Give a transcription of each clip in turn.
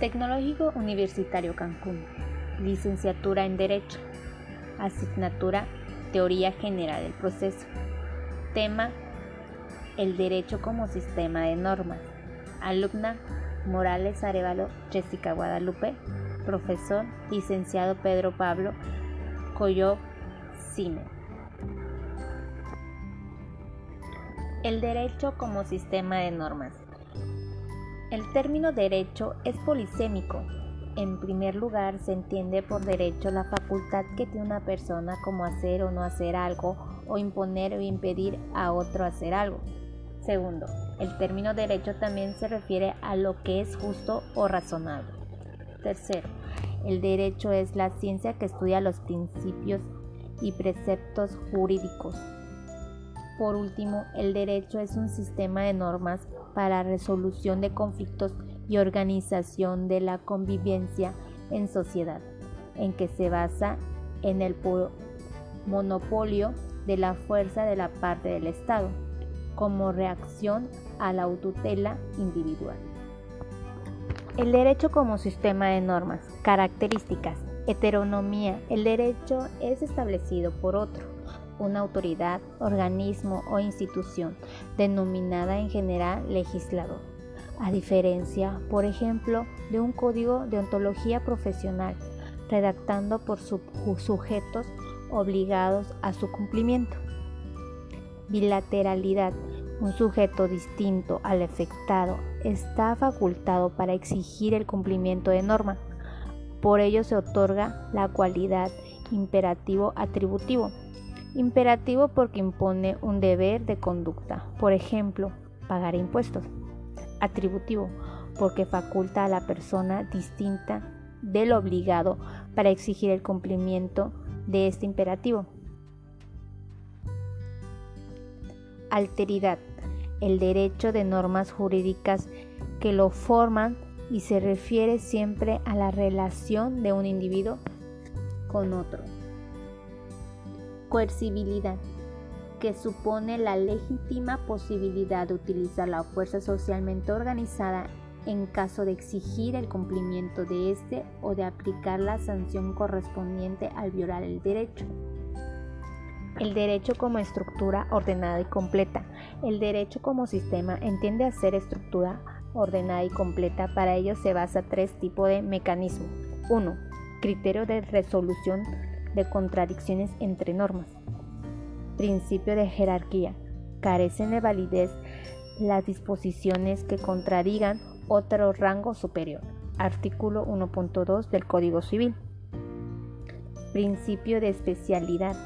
Tecnológico Universitario Cancún. Licenciatura en Derecho. Asignatura Teoría General del Proceso. Tema El Derecho como Sistema de Normas. Alumna Morales Arevalo Jessica Guadalupe. Profesor Licenciado Pedro Pablo Coyo Cine. El derecho como sistema de normas. El término derecho es polisémico. En primer lugar, se entiende por derecho la facultad que tiene una persona como hacer o no hacer algo o imponer o impedir a otro hacer algo. Segundo, el término derecho también se refiere a lo que es justo o razonable. Tercero, el derecho es la ciencia que estudia los principios y preceptos jurídicos. Por último, el derecho es un sistema de normas para resolución de conflictos y organización de la convivencia en sociedad, en que se basa en el monopolio de la fuerza de la parte del Estado, como reacción a la autotela individual. El derecho como sistema de normas. Características. Heteronomía. El derecho es establecido por otro una autoridad, organismo o institución, denominada en general legislador, a diferencia, por ejemplo, de un código de ontología profesional, redactando por sujetos obligados a su cumplimiento. Bilateralidad. Un sujeto distinto al afectado está facultado para exigir el cumplimiento de norma. Por ello se otorga la cualidad imperativo atributivo Imperativo porque impone un deber de conducta, por ejemplo, pagar impuestos. Atributivo porque faculta a la persona distinta del obligado para exigir el cumplimiento de este imperativo. Alteridad. El derecho de normas jurídicas que lo forman y se refiere siempre a la relación de un individuo con otro coercibilidad, que supone la legítima posibilidad de utilizar la fuerza socialmente organizada en caso de exigir el cumplimiento de este o de aplicar la sanción correspondiente al violar el derecho. El derecho como estructura ordenada y completa. El derecho como sistema entiende a ser estructura ordenada y completa. Para ello se basa tres tipos de mecanismos. 1. Criterio de resolución de contradicciones entre normas. Principio de jerarquía. Carecen de validez las disposiciones que contradigan otro rango superior. Artículo 1.2 del Código Civil. Principio de especialidad.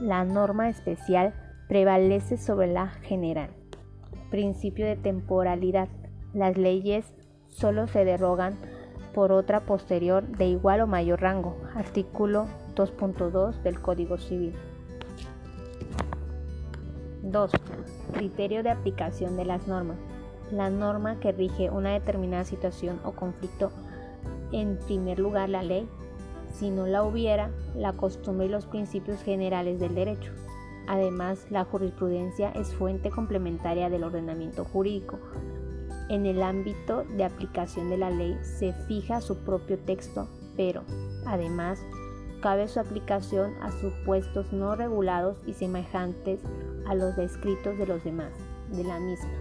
La norma especial prevalece sobre la general. Principio de temporalidad. Las leyes solo se derrogan por otra posterior de igual o mayor rango. Artículo 2.2 del Código Civil. 2. Criterio de aplicación de las normas. La norma que rige una determinada situación o conflicto, en primer lugar la ley, si no la hubiera, la costumbre y los principios generales del derecho. Además, la jurisprudencia es fuente complementaria del ordenamiento jurídico. En el ámbito de aplicación de la ley se fija su propio texto, pero, además, cabe su aplicación a supuestos no regulados y semejantes a los descritos de los demás, de la misma.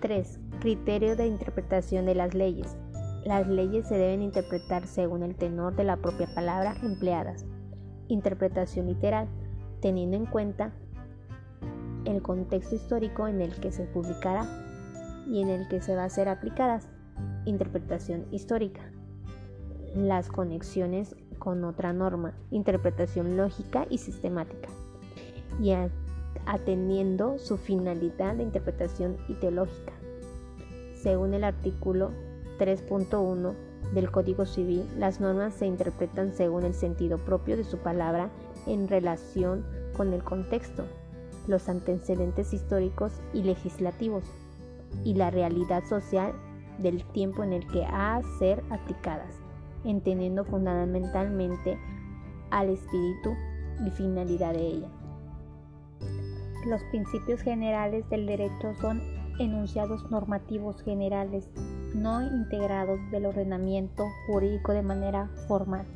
3. Criterio de interpretación de las leyes. Las leyes se deben interpretar según el tenor de la propia palabra empleadas. Interpretación literal, teniendo en cuenta el contexto histórico en el que se publicará y en el que se va a ser aplicadas. Interpretación histórica las conexiones con otra norma, interpretación lógica y sistemática, y atendiendo su finalidad de interpretación ideológica. Según el artículo 3.1 del Código Civil, las normas se interpretan según el sentido propio de su palabra en relación con el contexto, los antecedentes históricos y legislativos y la realidad social del tiempo en el que ha ser aplicadas entendiendo fundamentalmente al espíritu y finalidad de ella. Los principios generales del derecho son enunciados normativos generales no integrados del ordenamiento jurídico de manera formal.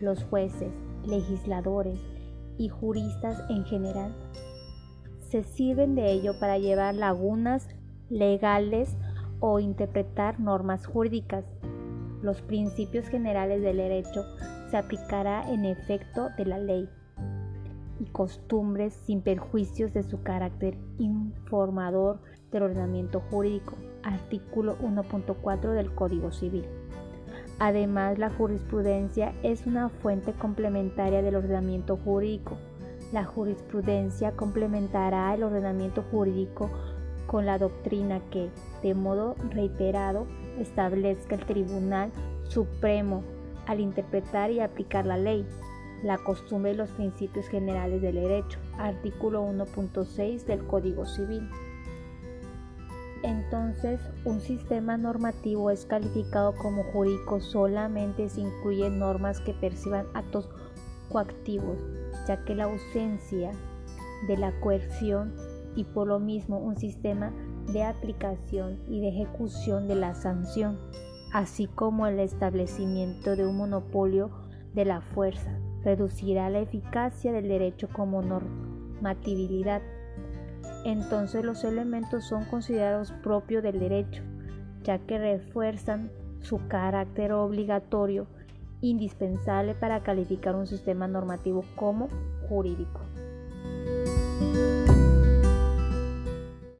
Los jueces, legisladores y juristas en general se sirven de ello para llevar lagunas legales o interpretar normas jurídicas. Los principios generales del derecho se aplicará en efecto de la ley y costumbres sin perjuicios de su carácter informador del ordenamiento jurídico, artículo 1.4 del Código Civil. Además, la jurisprudencia es una fuente complementaria del ordenamiento jurídico. La jurisprudencia complementará el ordenamiento jurídico con la doctrina que, de modo reiterado, establezca el Tribunal Supremo al interpretar y aplicar la ley, la costumbre y los principios generales del derecho, artículo 1.6 del Código Civil. Entonces, un sistema normativo es calificado como jurídico solamente si incluye normas que perciban actos coactivos, ya que la ausencia de la coerción y por lo mismo un sistema de aplicación y de ejecución de la sanción, así como el establecimiento de un monopolio de la fuerza, reducirá la eficacia del derecho como normatividad. Entonces los elementos son considerados propios del derecho, ya que refuerzan su carácter obligatorio, indispensable para calificar un sistema normativo como jurídico.